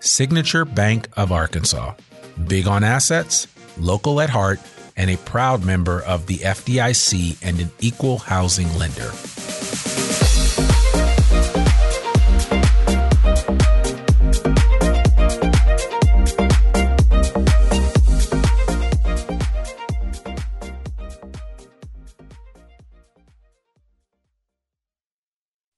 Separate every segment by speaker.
Speaker 1: Signature Bank of Arkansas. Big on assets, local at heart, and a proud member of the FDIC and an equal housing lender.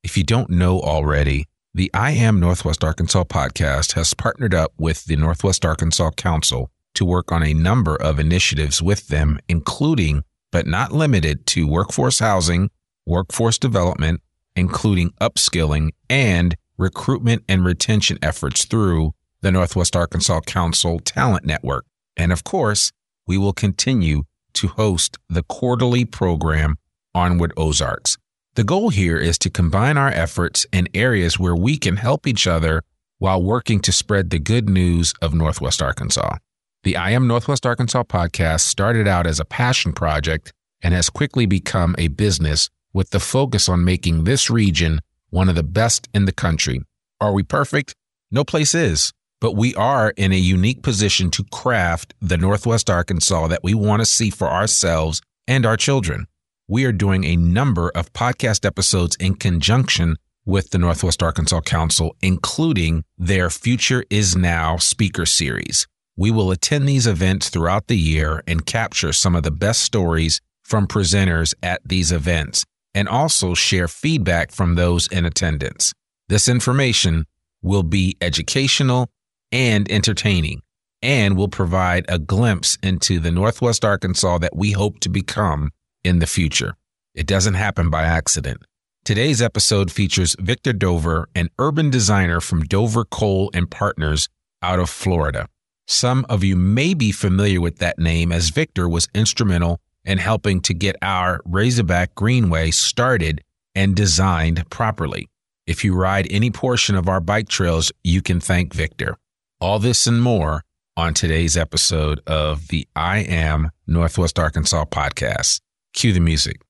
Speaker 1: If you don't know already, the I Am Northwest Arkansas podcast has partnered up with the Northwest Arkansas Council to work on a number of initiatives with them, including, but not limited to, workforce housing, workforce development, including upskilling and recruitment and retention efforts through the Northwest Arkansas Council Talent Network. And of course, we will continue to host the quarterly program Onward Ozarks. The goal here is to combine our efforts in areas where we can help each other while working to spread the good news of Northwest Arkansas. The I Am Northwest Arkansas podcast started out as a passion project and has quickly become a business with the focus on making this region one of the best in the country. Are we perfect? No place is, but we are in a unique position to craft the Northwest Arkansas that we want to see for ourselves and our children we are doing a number of podcast episodes in conjunction with the Northwest Arkansas Council, including their Future is Now speaker series. We will attend these events throughout the year and capture some of the best stories from presenters at these events and also share feedback from those in attendance. This information will be educational and entertaining and will provide a glimpse into the Northwest Arkansas that we hope to become in the future. It doesn't happen by accident. Today's episode features Victor Dover, an urban designer from Dover Kohl and Partners out of Florida. Some of you may be familiar with that name as Victor was instrumental in helping to get our Razorback Greenway started and designed properly. If you ride any portion of our bike trails, you can thank Victor. All this and more on today's episode of the I Am Northwest Arkansas podcast. Cue the music.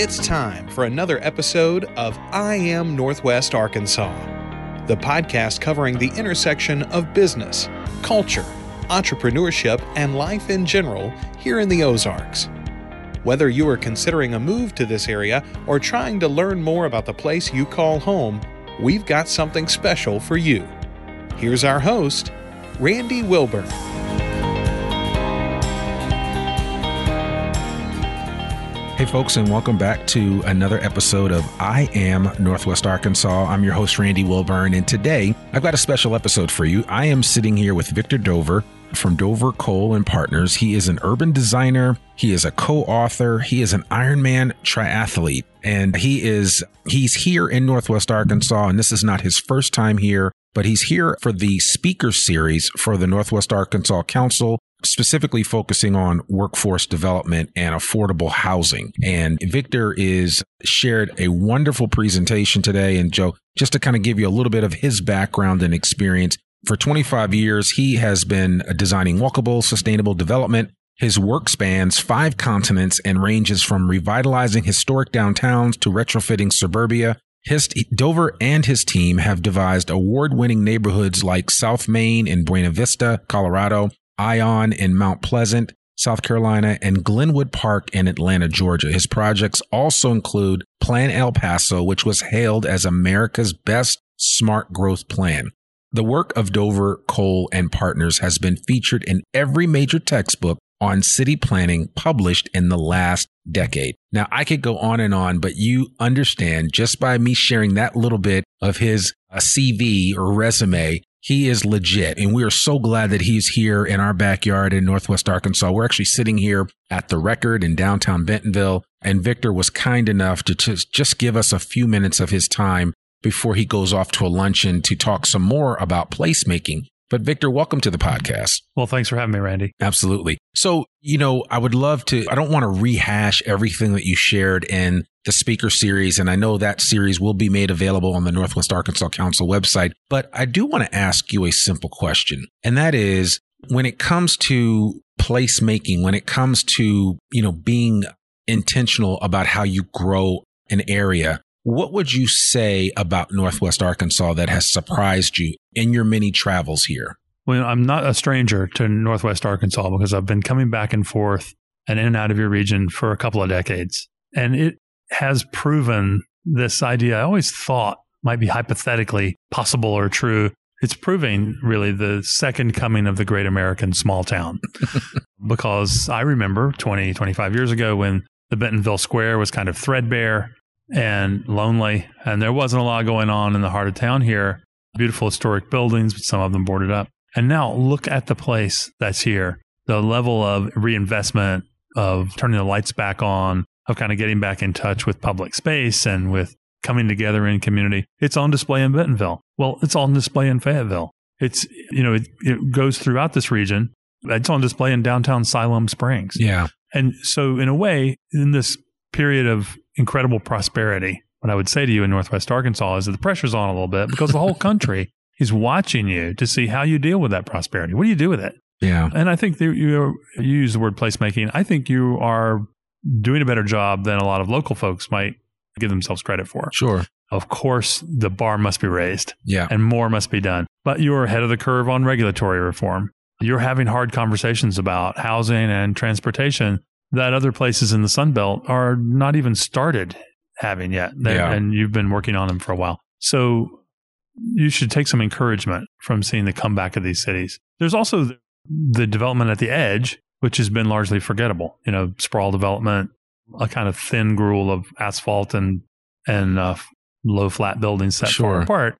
Speaker 2: It's time for another episode of I Am Northwest Arkansas, the podcast covering the intersection of business, culture, entrepreneurship, and life in general here in the Ozarks. Whether you are considering a move to this area or trying to learn more about the place you call home, we've got something special for you. Here's our host, Randy Wilburn.
Speaker 1: Hey, folks, and welcome back to another episode of I Am Northwest Arkansas. I'm your host, Randy Wilburn, and today I've got a special episode for you. I am sitting here with Victor Dover from Dover Kohl and Partners. He is an urban designer, he is a co-author, he is an Ironman triathlete, and he is he's here in Northwest Arkansas, and this is not his first time here but he's here for the speaker series for the Northwest Arkansas Council specifically focusing on workforce development and affordable housing. And Victor is shared a wonderful presentation today. And Joe, just to kind of give you a little bit of his background and experience, for 25 years, he has been designing walkable, sustainable development. His work spans five continents and ranges from revitalizing historic downtowns to retrofitting suburbia. His, Dover and his team have devised award winning neighborhoods like South Main in Buena Vista, Colorado, I'On in Mount Pleasant, South Carolina, and Glenwood Park in Atlanta, Georgia. His projects also include Plan El Paso, which was hailed as America's best smart growth plan. The work of Dover, Kohl, and Partners has been featured in every major textbook on city planning published in the last decade. Now, I could go on and on, but you understand just by me sharing that little bit of his uh, CV or resume, he is legit. And we are so glad that he's here in our backyard in Northwest Arkansas. We're actually sitting here at the record in downtown Bentonville. And Victor was kind enough to just, give us a few minutes of his time before he goes off to a luncheon to talk some more about placemaking. But Victor, welcome to the podcast.
Speaker 3: Well, thanks for having me, Randy.
Speaker 1: Absolutely. So, you know, I would love to, I don't want to rehash everything that you shared in the speaker series. And I know that series will be made available on the Northwest Arkansas Council website. But I do want to ask you a simple question. And that is when it comes to placemaking, when it comes to, you know, being intentional about how you grow an area, what would you say about Northwest Arkansas that has surprised you in your many travels here?
Speaker 3: Well, I'm not a stranger to Northwest Arkansas because I've been coming back and forth and in and out of your region for a couple of decades. And it has proven this idea I always thought might be hypothetically possible or true. It's proving really the second coming of the great American small town. because I remember 20, 25 years ago when the Bentonville Square was kind of threadbare and lonely. And there wasn't a lot going on in the heart of town here. Beautiful historic buildings, but some of them boarded up. And now look at the place that's here. The level of reinvestment, of turning the lights back on, of kind of getting back in touch with public space and with coming together in community. It's on display in Bentonville. Well, it's on display in Fayetteville. It's, you know, it, it goes throughout this region. It's on display in downtown Siloam Springs.
Speaker 1: Yeah.
Speaker 3: And so, in a way, in this period of incredible prosperity. What I would say to you in Northwest Arkansas is that the pressure's on a little bit because the whole country is watching you to see how you deal with that prosperity. What do you do with it?
Speaker 1: Yeah.
Speaker 3: And I think you, you use the word placemaking. I think you are doing a better job than a lot of local folks might give themselves credit for.
Speaker 1: Sure.
Speaker 3: Of course, the bar must be raised.
Speaker 1: Yeah.
Speaker 3: And more must be done. But you're ahead of the curve on regulatory reform. You're having hard conversations about housing and transportation that other places in the Sun Belt are not even started having yet. Yeah. And you've been working on them for a while. So you should take some encouragement from seeing the comeback of these cities. There's also the development at the edge, which has been largely forgettable. You know, sprawl development, a kind of thin gruel of asphalt and and uh, low flat buildings set sure. far apart.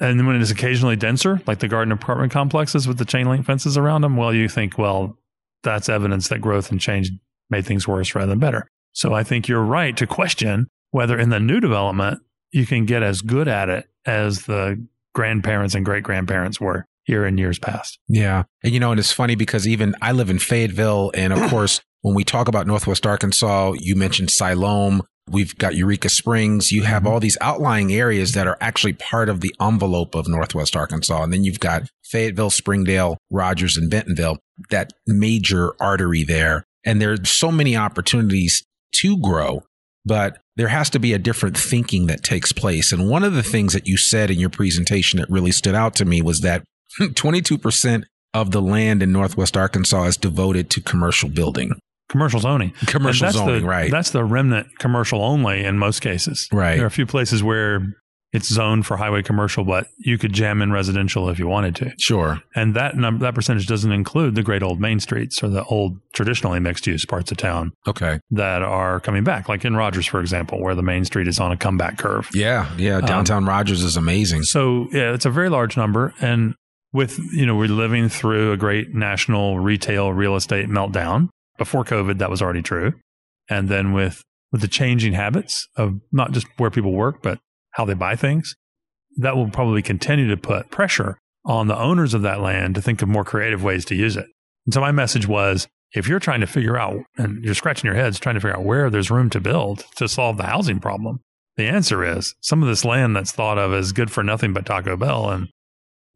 Speaker 3: And when it is occasionally denser, like the garden apartment complexes with the chain link fences around them, well, you think, well, that's evidence that growth and change made things worse rather than better. So I think you're right to question whether in the new development you can get as good at it as the grandparents and great grandparents were here in years past.
Speaker 1: Yeah. And you know, and it's funny because even I live in Fayetteville. And of course, when we talk about Northwest Arkansas, you mentioned Siloam. We've got Eureka Springs. You have mm-hmm. all these outlying areas that are actually part of the envelope of Northwest Arkansas. And then you've got Fayetteville, Springdale, Rogers, and Bentonville, that major artery there. And there's so many opportunities to grow, but there has to be a different thinking that takes place. And one of the things that you said in your presentation that really stood out to me was that 22% of the land in Northwest Arkansas is devoted to commercial building.
Speaker 3: Commercial zoning.
Speaker 1: Commercial zoning,
Speaker 3: the,
Speaker 1: right.
Speaker 3: That's the remnant commercial only in most cases.
Speaker 1: Right.
Speaker 3: There are a few places where it's zoned for highway commercial, but you could jam in residential if you wanted to.
Speaker 1: Sure.
Speaker 3: And that number, that percentage doesn't include the great old main streets or the old traditionally mixed use parts of town
Speaker 1: Okay.
Speaker 3: that are coming back, like in Rogers, for example, where the main street is on a comeback curve.
Speaker 1: Yeah. Yeah. Um, Downtown Rogers is amazing.
Speaker 3: So yeah, it's a very large number. And with, you know, we're living through a great national retail real estate meltdown. Before COVID, that was already true. And then with, with the changing habits of not just where people work, but how they buy things, that will probably continue to put pressure on the owners of that land to think of more creative ways to use it. And so my message was if you're trying to figure out and you're scratching your heads trying to figure out where there's room to build to solve the housing problem, the answer is some of this land that's thought of as good for nothing but Taco Bell and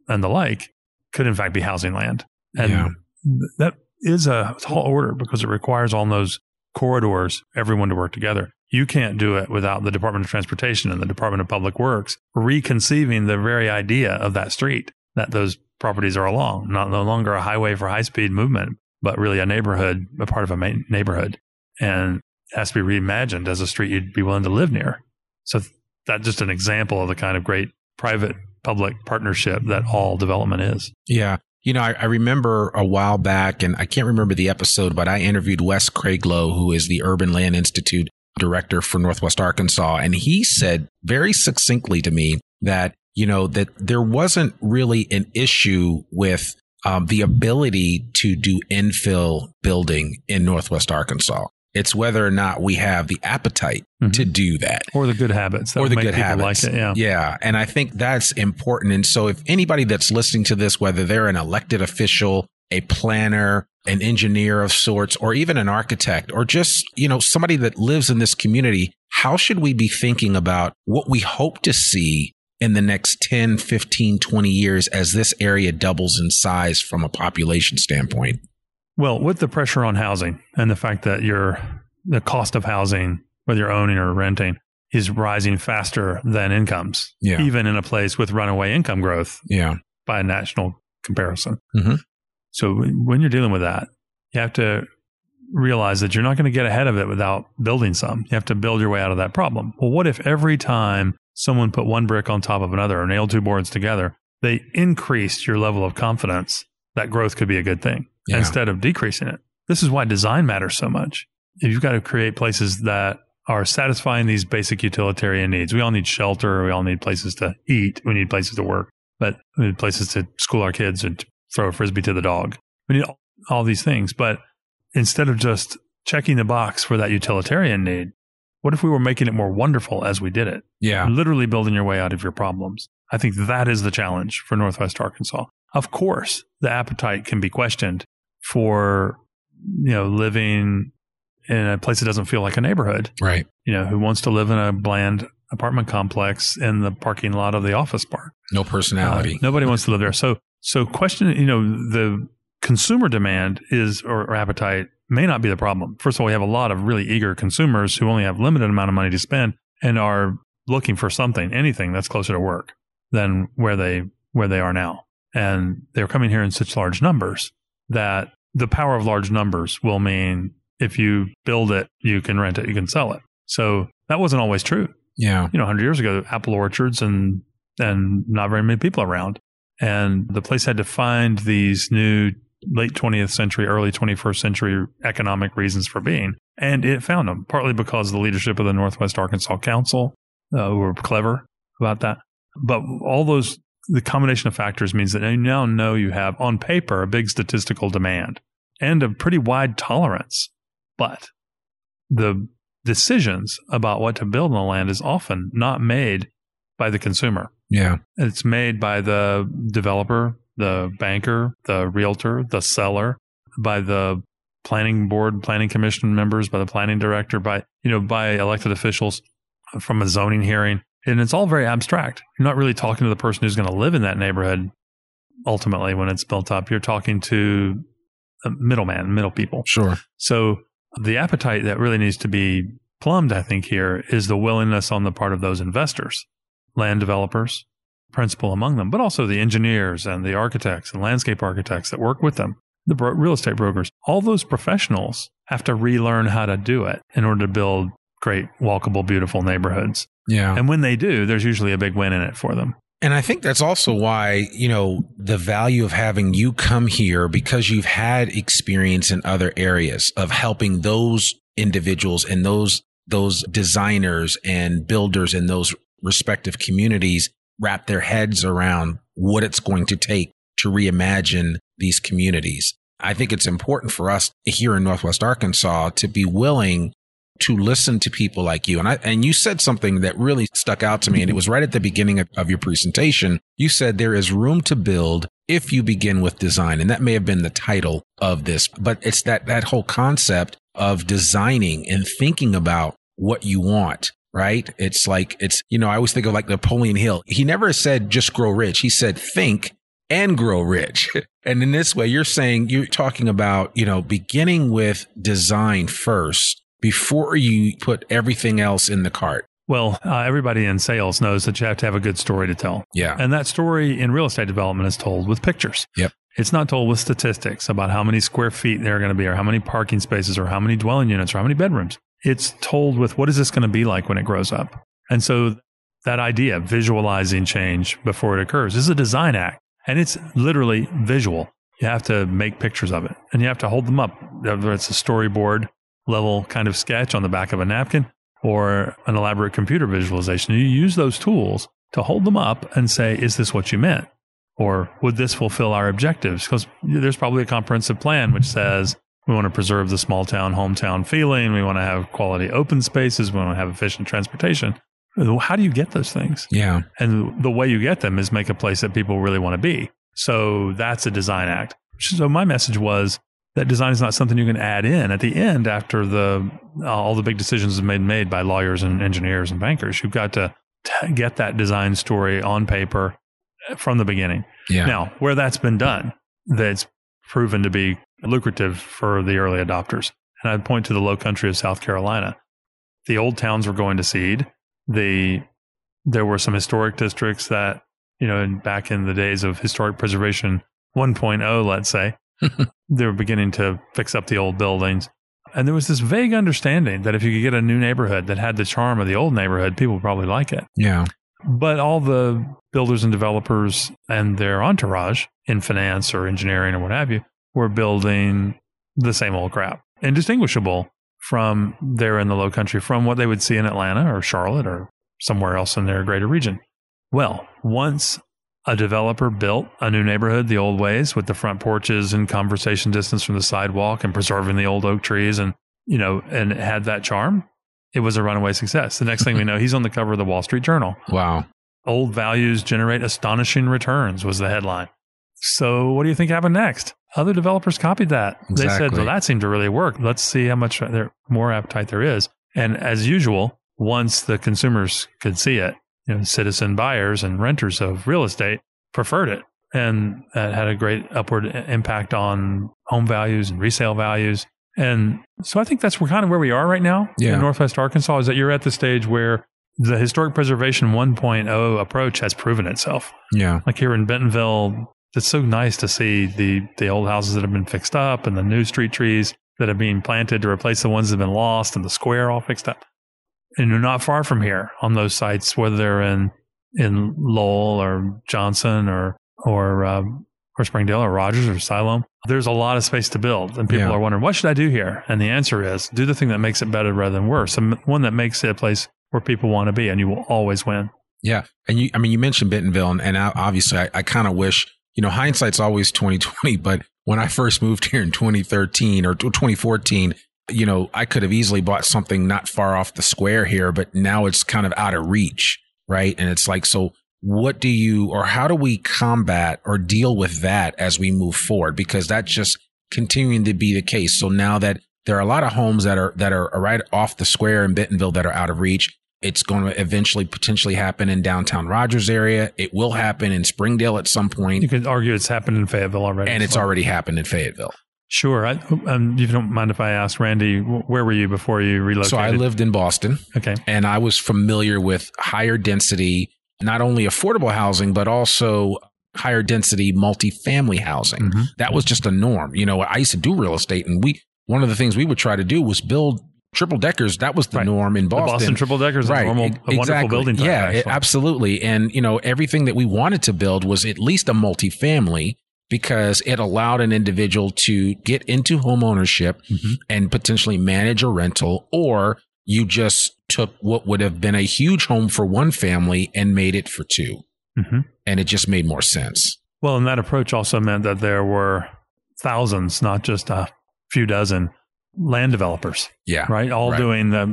Speaker 3: and the like could in fact be housing land. And
Speaker 1: Yeah.
Speaker 3: that is a tall order because it requires all those corridors everyone to work together. You can't do it without the Department of Transportation and the Department of Public Works reconceiving the very idea of that street that those properties are along, not no longer a highway for high speed movement, but really a neighborhood, a part of a main neighborhood. And has to be reimagined as a street you'd be willing to live near. So that's just an example of the kind of great private public partnership that all development is.
Speaker 1: Yeah. You know, I, I remember a while back, and I can't remember the episode, but I interviewed Wes Craiglow, who is the Urban Land Institute director for Northwest Arkansas. And he said very succinctly to me that, you know, that there wasn't really an issue with um, the ability to do infill building in Northwest Arkansas. It's whether or not we have the appetite
Speaker 3: Mhm.
Speaker 1: to do that
Speaker 3: Or the good habits that
Speaker 1: or the
Speaker 3: make
Speaker 1: good habits.
Speaker 3: like it. Yeah.
Speaker 1: yeah. And I think that's important. And so if anybody that's listening to this, whether they're an elected official, a planner, an engineer of sorts, or even an architect, or just, you know, somebody that lives in this community, how should we be thinking about what we hope to see in the next 10, 15, 20 years as this area doubles in size from a population standpoint?
Speaker 3: Well, with the pressure on housing and the fact that your the cost of housing, whether you're owning or renting, is rising faster than incomes,
Speaker 1: Yeah.
Speaker 3: even in a place with runaway income growth
Speaker 1: Yeah.
Speaker 3: by a national comparison.
Speaker 1: Mhm.
Speaker 3: So when you're dealing with that, you have to realize that you're not going to get ahead of it without building some. You have to build your way out of that problem. Well, what if every time someone put one brick on top of another or nailed two boards together, they increased your level of confidence that growth could be a good thing
Speaker 1: Yeah.
Speaker 3: instead of decreasing it? This is why design matters so much. You've got to create places that are satisfying these basic utilitarian needs. We all need shelter. We all need places to eat. We need places to work, but we need places to school our kids and throw a frisbee to the dog. We need all, all these things. But instead of just checking the box for that utilitarian need, what if we were making it more wonderful as we did it?
Speaker 1: Yeah.
Speaker 3: Literally building your way out of your problems. I think that is the challenge for Northwest Arkansas. Of course, the appetite can be questioned for, you know, living in a place that doesn't feel like a neighborhood.
Speaker 1: Right.
Speaker 3: You know, who wants to live in a bland apartment complex in the parking lot of the office park?
Speaker 1: No personality.
Speaker 3: Uh, nobody wants to live there. So, so question, you know, the consumer demand is or, or appetite may not be the problem. First of all, we have a lot of really eager consumers who only have limited amount of money to spend and are looking for something, anything that's closer to work than where they where they are now. And they're coming here in such large numbers that the power of large numbers will mean if you build it, you can rent it, you can sell it. So that wasn't always true
Speaker 1: yeah.
Speaker 3: you know, 100 years ago, apple orchards and and not very many people around. And the place had to find these new late 20th century, early 21st century economic reasons for being. And it found them, partly because of the leadership of the Northwest Arkansas Council, uh, who were clever about that. But all those, the combination of factors means that you now know you have on paper a big statistical demand and a pretty wide tolerance. But the decisions about what to build on the land is often not made by the consumer.
Speaker 1: Yeah.
Speaker 3: It's made by the developer, the banker, the realtor, the seller, by the planning board, planning commission members, by the planning director, by, you know, by elected officials from a zoning hearing. And it's all very abstract. You're not really talking to the person who's going to live in that neighborhood ultimately when it's built up. You're talking to a middleman, middle people.
Speaker 1: Sure.
Speaker 3: So the appetite that really needs to be plumbed, I think, here is the willingness on the part of those investors, land developers, principal among them, but also the engineers and the architects and landscape architects that work with them, the bro- real estate brokers. All those professionals have to relearn how to do it in order to build great, walkable, beautiful neighborhoods.
Speaker 1: Yeah.
Speaker 3: And when they do, there's usually a big win in it for them.
Speaker 1: And I think that's also why, you know, the value of having you come here because you've had experience in other areas of helping those individuals and those those designers and builders in those respective communities wrap their heads around what it's going to take to reimagine these communities. I think it's important for us here in Northwest Arkansas to be willing to listen to people like you. And I, and you said something that really stuck out to me. And it was right at the beginning of, of your presentation. You said there is room to build if you begin with design. And that may have been the title of this, but it's that, that whole concept of designing and thinking about what you want right? It's like, it's, you know, I always think of like Napoleon Hill. He never said just grow rich. He said think and grow rich. and in this way, you're saying you're talking about, you know, beginning with design first before you put everything else in the cart.
Speaker 3: Well, uh, everybody in sales knows that you have to have a good story to tell.
Speaker 1: Yeah.
Speaker 3: And that story in real estate development is told with pictures.
Speaker 1: Yep.
Speaker 3: It's not told with statistics about how many square feet there are going to be or how many parking spaces or how many dwelling units or how many bedrooms. It's told with what is this going to be like when it grows up? And so that idea, visualizing change before it occurs, is a design act. And it's literally visual. You have to make pictures of it and you have to hold them up, whether it's a storyboard level kind of sketch on the back of a napkin or an elaborate computer visualization. You use those tools to hold them up and say, is this what you meant? Or would this fulfill our objectives? Because there's probably a comprehensive plan which says we want to preserve the small town, hometown feeling. We want to have quality open spaces. We want to have efficient transportation. How do you get those things?
Speaker 1: Yeah.
Speaker 3: And the way you get them is make a place that people really want to be. So that's a design act. So my message was that design is not something you can add in at the end after the all the big decisions have been made by lawyers and engineers and bankers. You've got to t- get that design story on paper from the beginning.
Speaker 1: Yeah.
Speaker 3: Now, where that's been done, that's proven to be lucrative for the early adopters. And I'd point to the low country of South Carolina. The old towns were going to seed. The there were some historic districts that, you know, in, back in the days of historic preservation 1.0, let's say, they were beginning to fix up the old buildings. And there was this vague understanding that if you could get a new neighborhood that had the charm of the old neighborhood, people would probably like it.
Speaker 1: Yeah.
Speaker 3: But all the builders and developers and their entourage in finance or engineering or what have you were building the same old crap, indistinguishable from there in the low country from what they would see in Atlanta or Charlotte or somewhere else in their greater region. Well, once a developer built a new neighborhood the old ways with the front porches and conversation distance from the sidewalk and preserving the old oak trees and, you know, and it had that charm, it was a runaway success. The next thing we know, he's on the cover of the Wall Street Journal.
Speaker 1: Wow.
Speaker 3: Old values generate astonishing returns was the headline. So what do you think happened next? Other developers copied that. They said, well, that seemed to really work. Let's see how much uh, there, more appetite there is. And as usual, once the consumers could see it, you know, citizen buyers and renters of real estate preferred it. And that had a great upward impact on home values and resale values. And so I think that's kind of where we are right now
Speaker 1: Yeah.
Speaker 3: in Northwest Arkansas is that you're at the stage where the historic preservation 1.0 approach has proven itself
Speaker 1: Yeah.
Speaker 3: like here in Bentonville, it's so nice to see the the old houses that have been fixed up and the new street trees that are being planted to replace the ones that have been lost and the square all fixed up. And you're not far from here on those sites, whether they're in in Lowell or Johnson or or um, or Springdale or Rogers or Siloam. There's a lot of space to build, and people
Speaker 1: Yeah.
Speaker 3: are wondering what should I do here. And the answer is do the thing that makes it better rather than worse, and one that makes it a place where people want to be, and you will always win.
Speaker 1: Yeah. And you, I mean, you mentioned Bentonville and, and I, obviously I, I kind of wish, you know, hindsight's always 2020, but when I first moved here in 2013 or 2014, you know, I could have easily bought something not far off the square here, but now it's kind of out of reach. Right. And it's like, so what do you, or how do we combat or deal with that as we move forward? Because that's just continuing to be the case. So now that there are a lot of homes that are, that are right off the square in Bentonville that are out of reach, it's going to eventually potentially happen in downtown Rogers area. It will happen in Springdale at some point.
Speaker 3: You could argue it's happened in Fayetteville already,
Speaker 1: and it's already happened in Fayetteville.
Speaker 3: Sure. I, um, you don't mind if I ask Randy, where were you before you relocated?
Speaker 1: So I lived in Boston,
Speaker 3: Okay.
Speaker 1: and I was familiar with higher density, not only affordable housing, but also higher density multifamily housing.
Speaker 3: Mhm.
Speaker 1: That was just a norm. You know, I used to do real estate, and we one of the things we would try to do was build triple deckers, that was the
Speaker 3: Right.
Speaker 1: norm in
Speaker 3: The
Speaker 1: Boston.
Speaker 3: Boston triple deckers, a normal,
Speaker 1: e-
Speaker 3: a wonderful building type.
Speaker 1: Yeah, it- absolutely. And, you know, everything that we wanted to build was at least a multifamily because it allowed an individual to get into home ownership
Speaker 3: Mhm.
Speaker 1: and potentially manage a rental, or you just took what would have been a huge home for one family and made it for two.
Speaker 3: Mhm.
Speaker 1: And it just made more sense.
Speaker 3: Well, and that approach also meant that there were thousands, not just a few dozen, land developers,
Speaker 1: Yeah.
Speaker 3: right? All
Speaker 1: Right.
Speaker 3: doing the,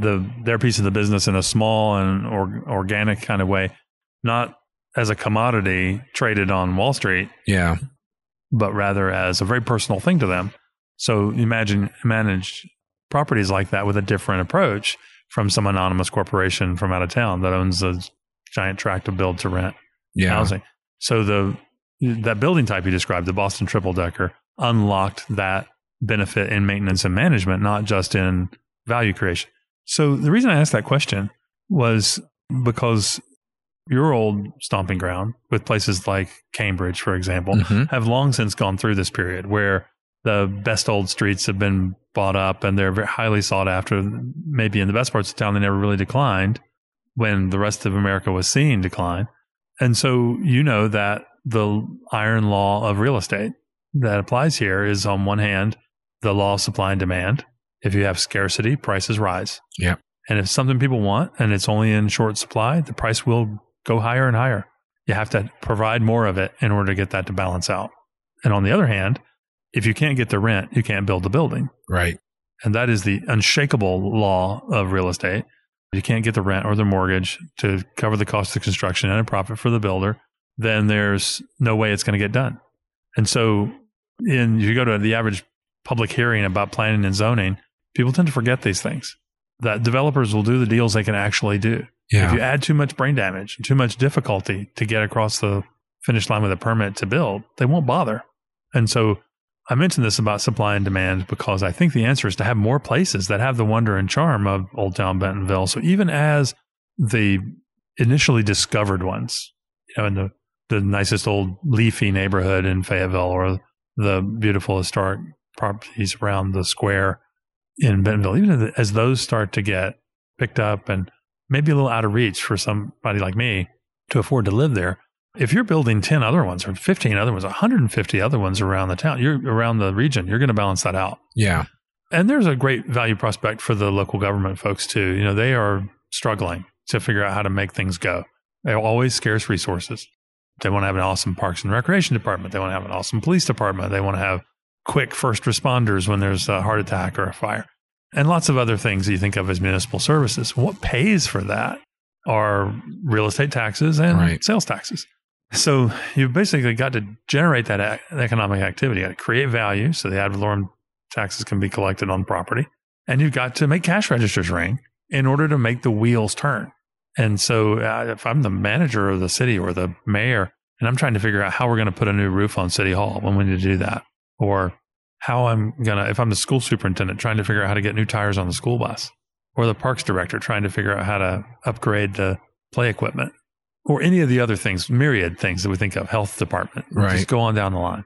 Speaker 3: the their piece of the business in a small and or, organic kind of way, not as a commodity traded on Wall Street,
Speaker 1: Yeah.
Speaker 3: but rather as a very personal thing to them. So imagine manage properties like that with a different approach from some anonymous corporation from out of town that owns a giant tract of build to rent
Speaker 1: Yeah.
Speaker 3: housing. So the that building type you described, the Boston triple decker, unlocked that benefit in maintenance and management, not just in value creation. So the reason I asked that question was because your old stomping ground with places like Cambridge, for example,
Speaker 1: Mhm.
Speaker 3: have long since gone through this period where the best old streets have been bought up and they're very highly sought after. Maybe in the best parts of town, they never really declined when the rest of America was seeing decline. And so you know that the iron law of real estate that applies here is on one hand, the law of supply and demand. If you have scarcity, prices rise.
Speaker 1: Yeah.
Speaker 3: And if something people want and it's only in short supply, the price will go higher and higher. You have to provide more of it in order to get that to balance out. And on the other hand, if you can't get the rent, you can't build the building.
Speaker 1: Right.
Speaker 3: And that is the unshakable law of real estate. You can't get the rent or the mortgage to cover the cost of construction and a profit for the builder, then there's no way it's going to get done. And so, in if you go to the average public hearing about planning and zoning, people tend to forget these things. That developers will do the deals they can actually do.
Speaker 1: Yeah.
Speaker 3: If you add too much brain damage, and too much difficulty to get across the finish line with a permit to build, they won't bother. And so I mentioned this about supply and demand because I think the answer is to have more places that have the wonder and charm of Old Town Bentonville. So even as the initially discovered ones, you know, in the, the nicest old leafy neighborhood in Fayetteville or the beautiful historic properties around the square in Bentonville, even as those start to get picked up and maybe a little out of reach for somebody like me to afford to live there. If you're building 10 other ones or 15 other ones, 150 other ones around the town, you're around the region, you're going to balance that out.
Speaker 1: yeah.
Speaker 3: And there's a great value prospect for the local government folks too. You know, they are struggling to figure out how to make things go. They're always scarce resources. They want to have an awesome parks and recreation department. They want to have an awesome police department. They want to have quick first responders when there's a heart attack or a fire and lots of other things that you think of as municipal services. What pays for that are real estate taxes and
Speaker 1: Right.
Speaker 3: sales taxes. So you've basically got to generate that ac- economic activity, to create value so the ad valorem taxes can be collected on property. And you've got to make cash registers ring in order to make the wheels turn. And so uh, if I'm the manager of the city or the mayor and I'm trying to figure out how we're going to put a new roof on City Hall when we need to do that, or how I'm to, if I'm the school superintendent trying to figure out how to get new tires on the school bus, or the parks director trying to figure out how to upgrade the play equipment, or any of the other things, myriad things that we think of, health department,
Speaker 1: Right.
Speaker 3: just go on down the line.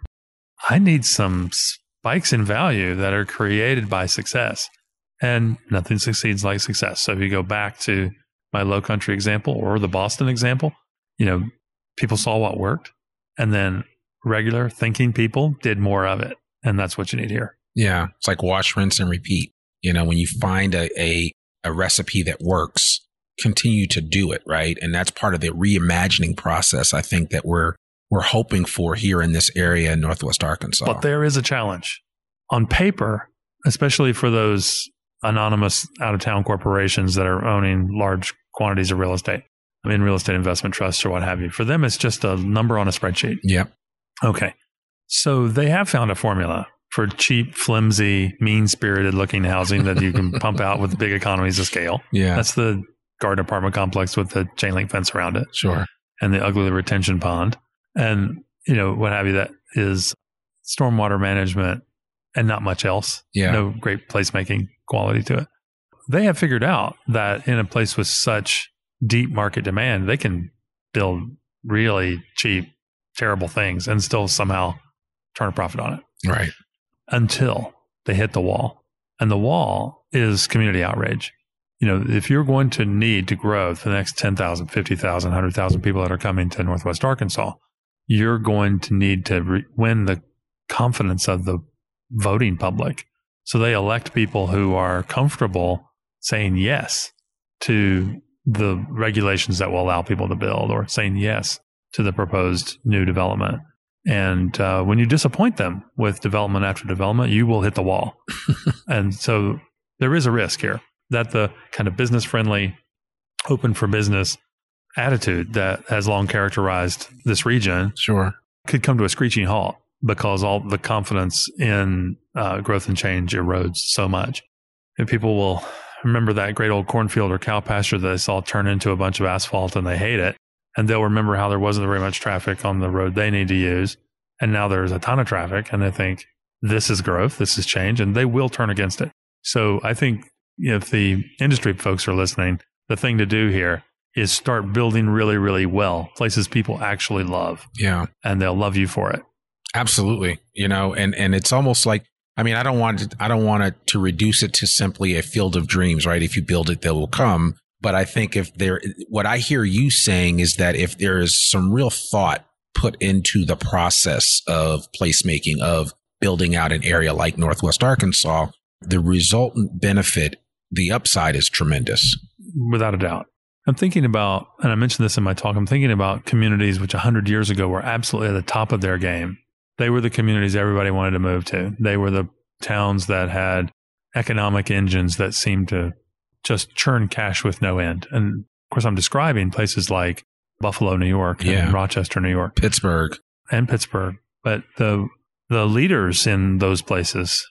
Speaker 3: I need some spikes in value that are created by success. And nothing succeeds like success. So if you go back to my low country example or the Boston example, you know, people saw what worked and then regular thinking people did more of it. And that's what you need here.
Speaker 1: Yeah. It's like wash, rinse, and repeat. You know, when you find a, a, a recipe that works, continue to do it, right? And that's part of the reimagining process I think that we're we're hoping for here in this area in Northwest Arkansas.
Speaker 3: But there is a challenge. On paper, especially for those anonymous out of town corporations that are owning large quantities of real estate, I mean, real estate investment trusts or what have you, for them, it's just a number on a spreadsheet.
Speaker 1: Yep.
Speaker 3: Okay. So they have found a formula for cheap, flimsy, mean spirited looking housing that you can pump out with big economies of scale.
Speaker 1: Yeah.
Speaker 3: That's the garden apartment complex with the chain link fence around it
Speaker 1: sure.
Speaker 3: and the ugly retention pond and you know what have you that is stormwater management and not much else
Speaker 1: Yeah.
Speaker 3: no great placemaking quality to it they have figured out that in a place with such deep market demand they can build really cheap terrible things and still somehow turn a profit on it
Speaker 1: Right.
Speaker 3: until they hit the wall And the wall is community outrage. You know, if you're going to need to grow the next 10,000, 50,000, 100,000 people that are coming to Northwest Arkansas, you're going to need to re- win the confidence of the voting public. So they elect people who are comfortable saying yes to the regulations that will allow people to build or saying yes to the proposed new development. And uh, when you disappoint them with development after development, you will hit the wall. and so there is a risk here that the kind of business friendly, open for business attitude that has long characterized this region
Speaker 1: Sure.
Speaker 3: could come to a screeching halt because all the confidence in uh, growth and change erodes so much. And people will remember that great old cornfield or cow pasture that they saw turn into a bunch of asphalt and they hate it. And they'll remember how there wasn't very much traffic on the road they need to use. And now there's a ton of traffic and they think this is growth, this is change, and they will turn against it. So I think if the industry folks are listening, the thing to do here is start building really, really well, places people actually love,
Speaker 1: Yeah.
Speaker 3: and they'll love you for it.
Speaker 1: Absolutely. You know, and and it's almost like I mean, I don't want it, I don't want it to reduce it to simply a field of dreams, right? If you build it, they will come. But I think if there, what I hear you saying is that if there is some real thought put into the process of placemaking of building out an area like Northwest Arkansas, the resultant benefit, the upside is tremendous.
Speaker 3: without a doubt. I'm thinking about, and I mentioned this in my talk, I'm thinking about communities which 100 years ago were absolutely at the top of their game. They were the communities everybody wanted to move to. They were the towns that had economic engines that seemed to just churn cash with no end. And of course, I'm describing places like Buffalo, New York, and
Speaker 1: Yeah.
Speaker 3: Rochester, New York,
Speaker 1: Pittsburgh.
Speaker 3: and Pittsburgh. But the the leaders in those places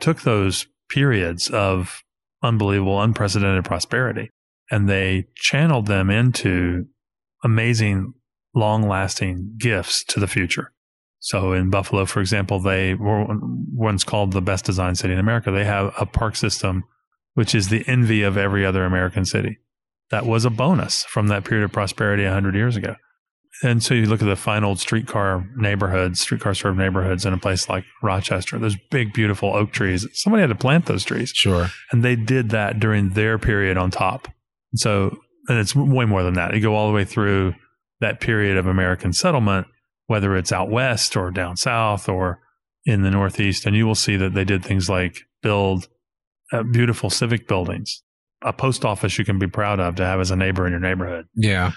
Speaker 3: took those periods of unbelievable, unprecedented prosperity and they channeled them into amazing, long lasting gifts to the future. So in Buffalo, for example, they were once called the best designed city in America. They have a park system which is the envy of every other American city. That was a bonus from that period of prosperity 100 years ago. And so you look at the fine old streetcar neighborhoods, streetcar served neighborhoods in a place like Rochester, those big, beautiful oak trees. Somebody had to plant those trees.
Speaker 1: Sure.
Speaker 3: And they did that during their period on top. So, and it's way more than that. You go all the way through that period of American settlement, whether it's out west or down south or in the Northeast, and you will see that they did things like build uh, beautiful civic buildings, a post office you can be proud of to have as a neighbor in your neighborhood,
Speaker 1: Yeah.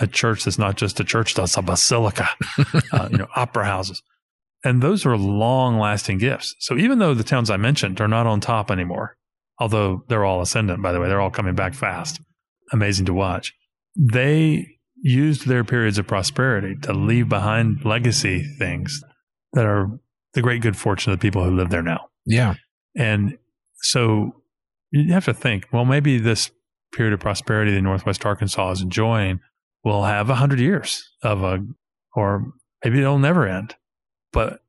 Speaker 3: a church that's not just a church, that's a basilica, uh, you know, opera houses. And those are long lasting gifts. So even though the towns I mentioned are not on top anymore, although they're all ascendant, by the way, they're all coming back fast. Amazing to watch. They used their periods of prosperity to leave behind legacy things that are the great good fortune of the people who live there now.
Speaker 1: Yeah.
Speaker 3: And so you have to think, well, maybe this period of prosperity that Northwest Arkansas is enjoying will have a hundred years of a, or maybe it'll never end. But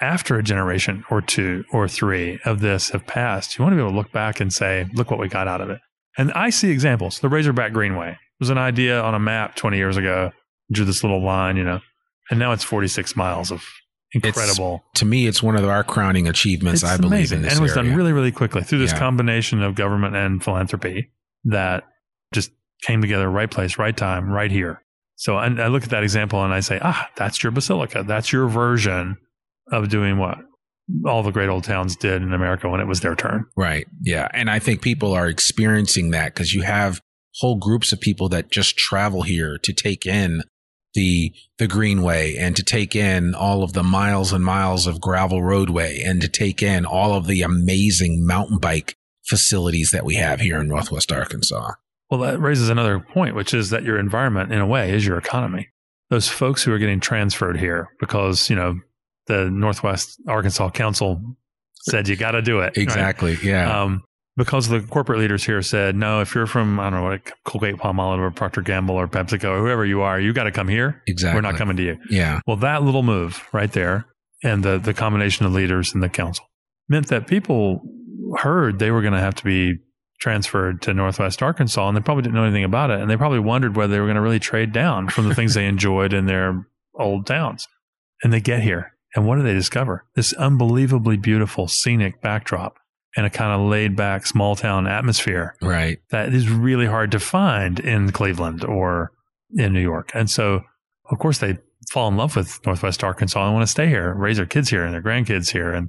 Speaker 3: after a generation or two or three of this have passed, you want to be able to look back and say, look what we got out of it. And I see examples. The Razorback Greenway was an idea on a map 20 years ago, drew this little line, you know, and now it's 46 miles of incredible.
Speaker 1: To me, it's one of our crowning achievements,
Speaker 3: It's
Speaker 1: I believe,
Speaker 3: amazing.
Speaker 1: in this
Speaker 3: and it was
Speaker 1: area.
Speaker 3: done really, really quickly through this
Speaker 1: Yeah.
Speaker 3: combination of government and philanthropy that just came together, right place, right time, right here. So I, I look at that example and I say, ah, that's your basilica. That's your version of doing what all the great old towns did in America when it was their turn.
Speaker 1: Right. Yeah. And I think people are experiencing that because you have whole groups of people that just travel here to take in the the greenway and to take in all of the miles and miles of gravel roadway and to take in all of the amazing mountain bike facilities that we have here in Northwest Arkansas.
Speaker 3: Well, that raises another point, which is that your environment, in a way, is your economy. Those folks who are getting transferred here because, you know, the Northwest Arkansas Council said you got to do it. right?
Speaker 1: Exactly. Yeah.
Speaker 3: Um, because the corporate leaders here said, no, if you're from, I don't know, like Colgate Palmolive or Procter Gamble or PepsiCo or whoever you are, you got to come here.
Speaker 1: exactly.
Speaker 3: We're not coming to you.
Speaker 1: Yeah.
Speaker 3: Well, that little move right there and the, the combination of leaders and the council meant that people heard they were going to have to be transferred to Northwest Arkansas and they probably didn't know anything about it. And they probably wondered whether they were going to really trade down from the things they enjoyed in their old towns. And they get here. And what do they discover? This unbelievably beautiful scenic backdrop and a kind of laid back small town atmosphere
Speaker 1: Right.
Speaker 3: that is really hard to find in Cleveland or in New York. And so, of course, they fall in love with Northwest Arkansas and want to stay here, raise their kids here and their grandkids here. And,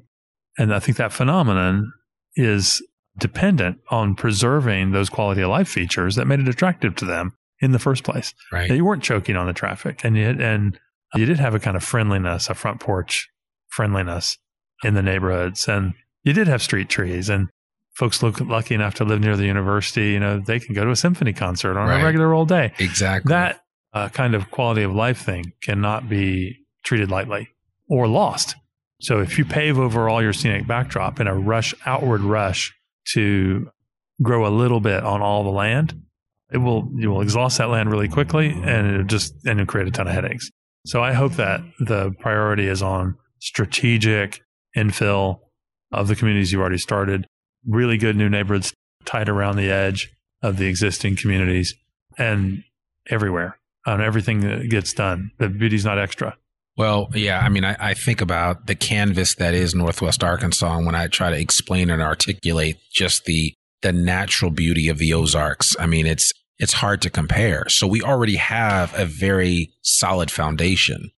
Speaker 3: and I think that phenomenon is dependent on preserving those quality of life features that made it attractive to them in the first place.
Speaker 1: Right.
Speaker 3: That you weren't choking on the traffic and you, and you did have a kind of friendliness, a front porch friendliness in the neighborhoods. And you did have street trees and folks look lucky enough to live near the university. You know, they can go to a symphony concert on
Speaker 1: Right.
Speaker 3: a regular old day.
Speaker 1: Exactly.
Speaker 3: That uh, kind of quality of life thing cannot be treated lightly or lost. So if you pave over all your scenic backdrop in a rush, outward rush to grow a little bit on all the land, it will you will exhaust that land really quickly, and it'll just and it'll create a ton of headaches. So I hope that the priority is on strategic infill of the communities you've already started, really good new neighborhoods tight around the edge of the existing communities, and everywhere on everything that gets done. The beauty's not extra.
Speaker 1: Well, yeah, I mean, I, I think about the canvas that is Northwest Arkansas, and when I try to explain and articulate just the the natural beauty of the Ozarks, I mean, it's it's hard to compare. So we already have a very solid foundation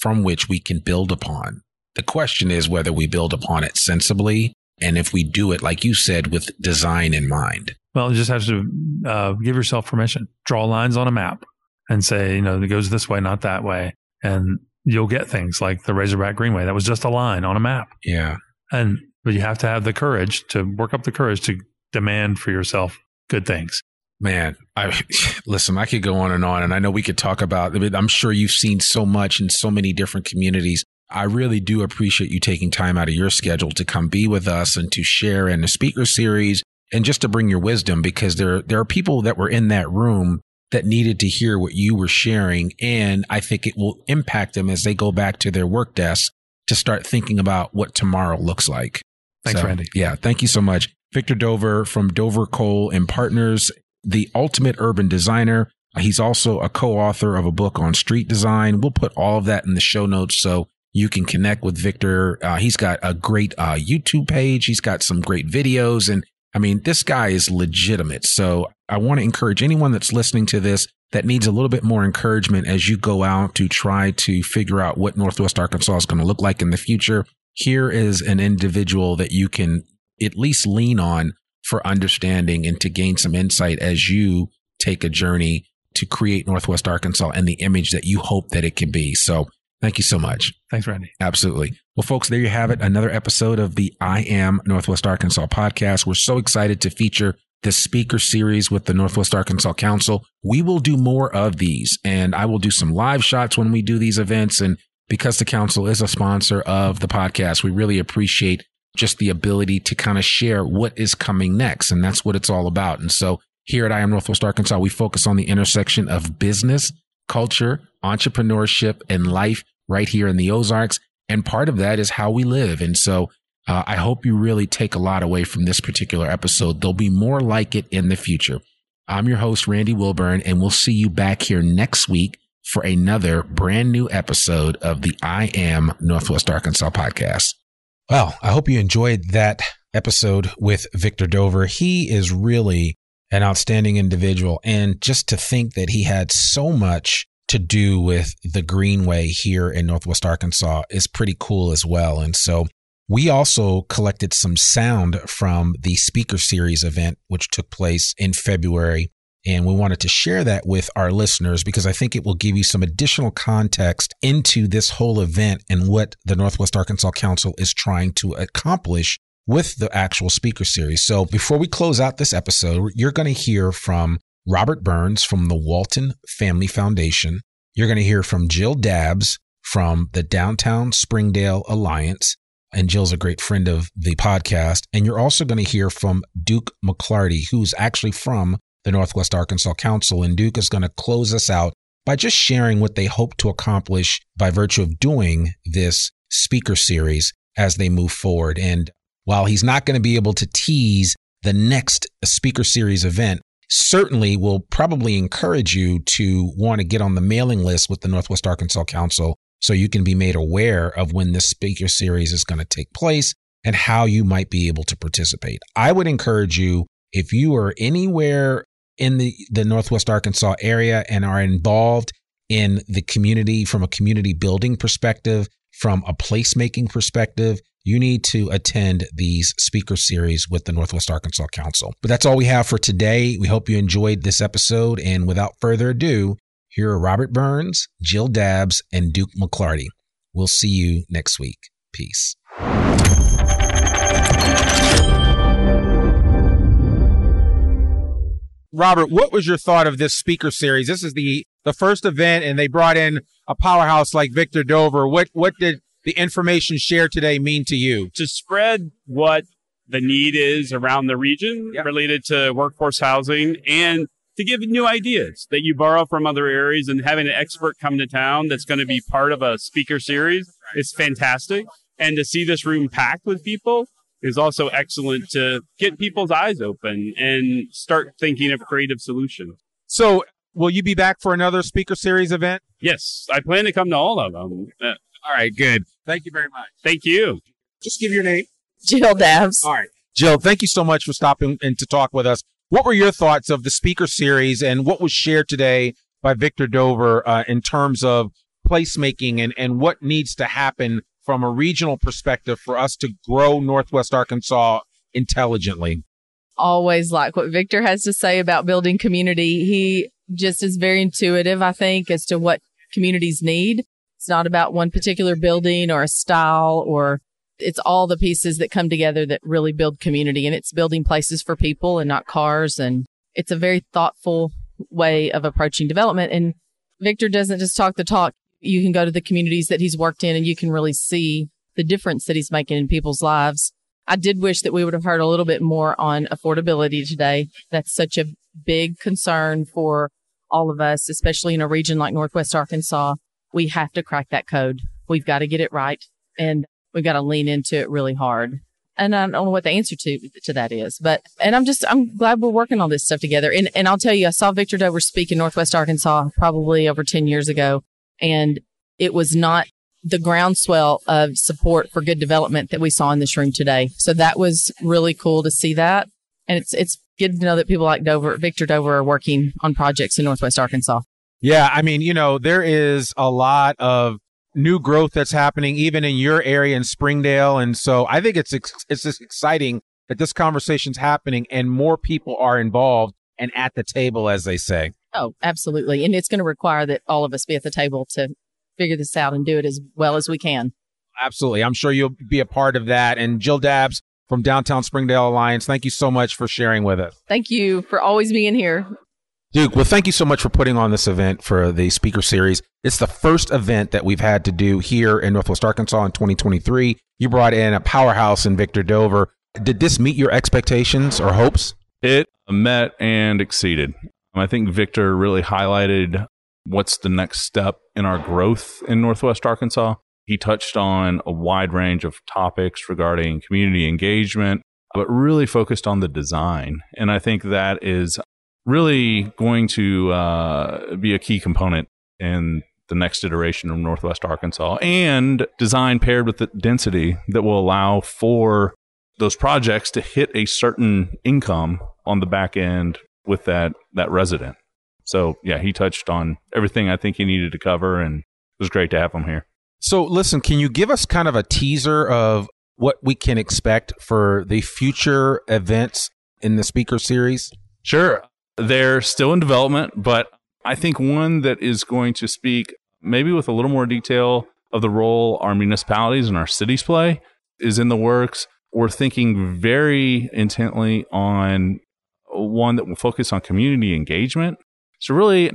Speaker 1: from which we can build upon. The question is whether we build upon it sensibly, and if we do it, like you said, with design in mind.
Speaker 3: Well, you just have to uh, give yourself permission. Draw lines on a map and say, you know, it goes this way, not that way, and you'll get things like the Razorback Greenway. That was just a line on a map,
Speaker 1: Yeah,
Speaker 3: and but you have to have the courage to work up the courage to demand for yourself good things.
Speaker 1: Man, I listen. I could go on and on, and I know we could talk about. I mean, I'm sure you've seen so much in so many different communities. I really do appreciate you taking time out of your schedule to come be with us and to share in the speaker series and just to bring your wisdom because there there are people that were in that room that needed to hear what you were sharing, and I think it will impact them as they go back to their work desk to start thinking about what tomorrow looks like.
Speaker 3: Thanks,
Speaker 1: So,
Speaker 3: Randy.
Speaker 1: Yeah, thank you so much. Victor Dover from Dover Kohl and Partners, the ultimate urban designer. He's also a co author of a book on street design. We'll put all of that in the show notes so you can connect with Victor. Uh, he's got a great uh, YouTube page, he's got some great videos. And I mean, this guy is legitimate. So I want to encourage anyone that's listening to this that needs a little bit more encouragement as you go out to try to figure out what Northwest Arkansas is going to look like in the future. Here is an individual that you can at least lean on for understanding and to gain some insight as you take a journey to create Northwest Arkansas and the image that you hope that it can be. So thank you so much.
Speaker 3: Thanks, Randy.
Speaker 1: Absolutely. Well, folks, there you have it. Another episode of the I Am Northwest Arkansas podcast. We're so excited to feature this speaker series with the Northwest Arkansas Council. We will do more of these and I will do some live shots when we do these events. And because the council is a sponsor of the podcast, we really appreciate just the ability to kind of share what is coming next. And that's what it's all about. And so here at I Am Northwest Arkansas, we focus on the intersection of business, culture, entrepreneurship, and life right here in the Ozarks. And part of that is how we live. And so uh, I hope you really take a lot away from this particular episode. There'll be more like it in the future. I'm your host, Randy Wilburn, and we'll see you back here next week for another brand new episode of the I Am Northwest Arkansas podcast. Well, I hope you enjoyed that episode with Victor Dover. He is really an outstanding individual. And just to think that he had so much to do with the Greenway here in Northwest Arkansas is pretty cool as well. And so we also collected some sound from the speaker series event, which took place in February. And we wanted to share that with our listeners because I think it will give you some additional context into this whole event and what the Northwest Arkansas Council is trying to accomplish with the actual speaker series. So before we close out this episode, you're going to hear from Robert Burns from the Walton Family Foundation. You're going to hear from Jill Dabbs from the Downtown Springdale Alliance. And Jill's a great friend of the podcast. And you're also going to hear from Duke McClarty, who's actually from the Northwest Arkansas Council. And Duke is going to close us out by just sharing what they hope to accomplish by virtue of doing this speaker series as they move forward. And while he's not going to be able to tease the next speaker series event, certainly will probably encourage you to want to get on the mailing list with the Northwest Arkansas Council so you can be made aware of when this speaker series is going to take place and how you might be able to participate. I would encourage you if you are anywhere in the, the Northwest Arkansas area and are involved in the community from a community building perspective, from a placemaking perspective, you need to attend these speaker series with the Northwest Arkansas Council. But that's all we have for today. We hope you enjoyed this episode. And without further ado, here are Robert Burns, Jill Dabbs, and Duke McClarty. We'll see you next week. Peace.
Speaker 4: Robert, what was your thought of this speaker series? This is the the first event, and they brought in a powerhouse like Victor Dover. What what did the information shared today mean to you?
Speaker 5: To spread what the need is around the region
Speaker 4: Yep.
Speaker 5: related to workforce housing and to give new ideas that you borrow from other areas and having an expert come to town that's going to be part of a speaker series is fantastic. And to see this room packed with people is also excellent to get people's eyes open and start thinking of creative solutions.
Speaker 4: So, will you be back for another speaker series event?
Speaker 5: Yes, I plan to come to all of them. Uh,
Speaker 4: All right, good. Thank you very much.
Speaker 5: thank you.
Speaker 4: Just give your name.
Speaker 6: Jill Dabbs.
Speaker 4: All right. Jill, thank you so much for stopping and to talk with us. What were your thoughts of the speaker series and what was shared today by Victor Dover uh, in terms of placemaking and, and what needs to happen from a regional perspective for us to grow Northwest Arkansas intelligently?
Speaker 6: Always like what Victor has to say about building community. He just is very intuitive, I think, as to what communities need. It's not about one particular building or a style or it's all the pieces that come together that really build community and it's building places for people and not cars. And it's a very thoughtful way of approaching development. And Victor doesn't just talk the talk. You can go to the communities that he's worked in and you can really see the difference that he's making in people's lives. I did wish that we would have heard a little bit more on affordability today. That's such a big concern for all of us, especially in a region like Northwest Arkansas. We have to crack that code. We've got to get it right and we've got to lean into it really hard. And I don't know what the answer to to that is, but and I'm just I'm glad we're working on this stuff together. And and I'll tell you, I saw Victor Dover speak in Northwest Arkansas probably over ten years ago, and it was not the groundswell of support for good development that we saw in this room today. So that was really cool to see that. And it's, it's good to know that people like Dover, Victor Dover are working on projects in Northwest Arkansas.
Speaker 4: Yeah, I mean, you know, there is a lot of new growth that's happening even in your area in Springdale, and so I think it's ex- it's just exciting that this conversation's happening and more people are involved and at the table, as they say.
Speaker 6: Oh, absolutely. And it's going to require that all of us be at the table to figure this out and do it as well as we can.
Speaker 4: Absolutely, I'm sure you'll be a part of that. And Jill Dabbs from Downtown Springdale Alliance, thank you so much for sharing with us.
Speaker 6: Thank you for always being here.
Speaker 1: Duke, well, thank you so much for putting on this event for the speaker series. It's the first event that we've had to do here in Northwest Arkansas in 2023. You brought in a powerhouse in Victor Dover. Did this meet your expectations or hopes?
Speaker 7: It met and exceeded. I think Victor really highlighted what's the next step in our growth in Northwest Arkansas. He touched on a wide range of topics regarding community engagement, but really focused on the design. And I think that is really going to uh, be a key component in the next iteration of Northwest Arkansas and design paired with the density that will allow for those projects to hit a certain income on the back end with that that resident. So yeah, he touched on everything I think he needed to cover, and it was great to have him here.
Speaker 1: So, listen, can you give us kind of a teaser of what we can expect for the future events in the speaker series?
Speaker 7: Sure, they're still in development, but I think one that is going to speak maybe with a little more detail of the role our municipalities and our cities play is in the works. We're thinking very intently on one that will focus on community engagement. So really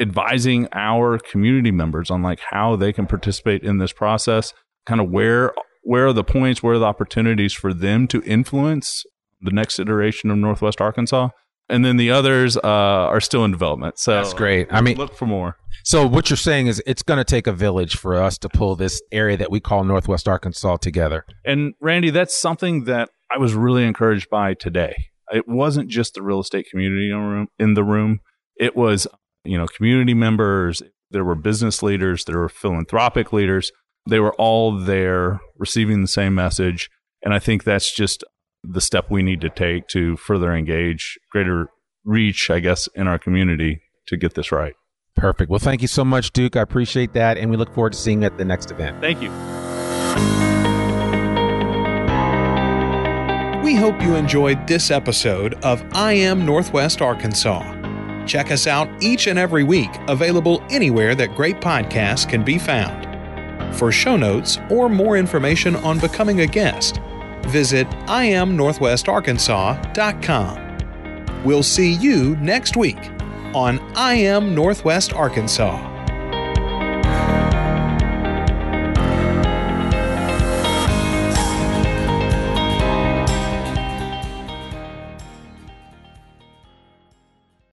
Speaker 7: advising our community members on like how they can participate in this process, kind of where where are the points, where are the opportunities for them to influence the next iteration of Northwest Arkansas. And then the others uh, are still in development. So
Speaker 1: That's great. I mean,
Speaker 7: look for more.
Speaker 1: So what you're saying is it's going to take a village for us to pull this area that we call Northwest Arkansas together.
Speaker 7: And Randy, that's something that I was really encouraged by today. It wasn't just the real estate community in the room. In the room. It was, you know, community members. There were business leaders. There were philanthropic leaders. They were all there receiving the same message. And I think that's just the step we need to take to further engage greater reach, I guess, in our community to get this right.
Speaker 4: Perfect. Well, thank you so much, Duke. I appreciate that. And we look forward to seeing you at the next event.
Speaker 7: Thank you.
Speaker 2: We hope you enjoyed this episode of I Am Northwest Arkansas. Check us out each and every week, available anywhere that great podcasts can be found. For show notes or more information on becoming a guest, visit iamnorthwestarkansas.com. We'll see you next week on I Am Northwest Arkansas.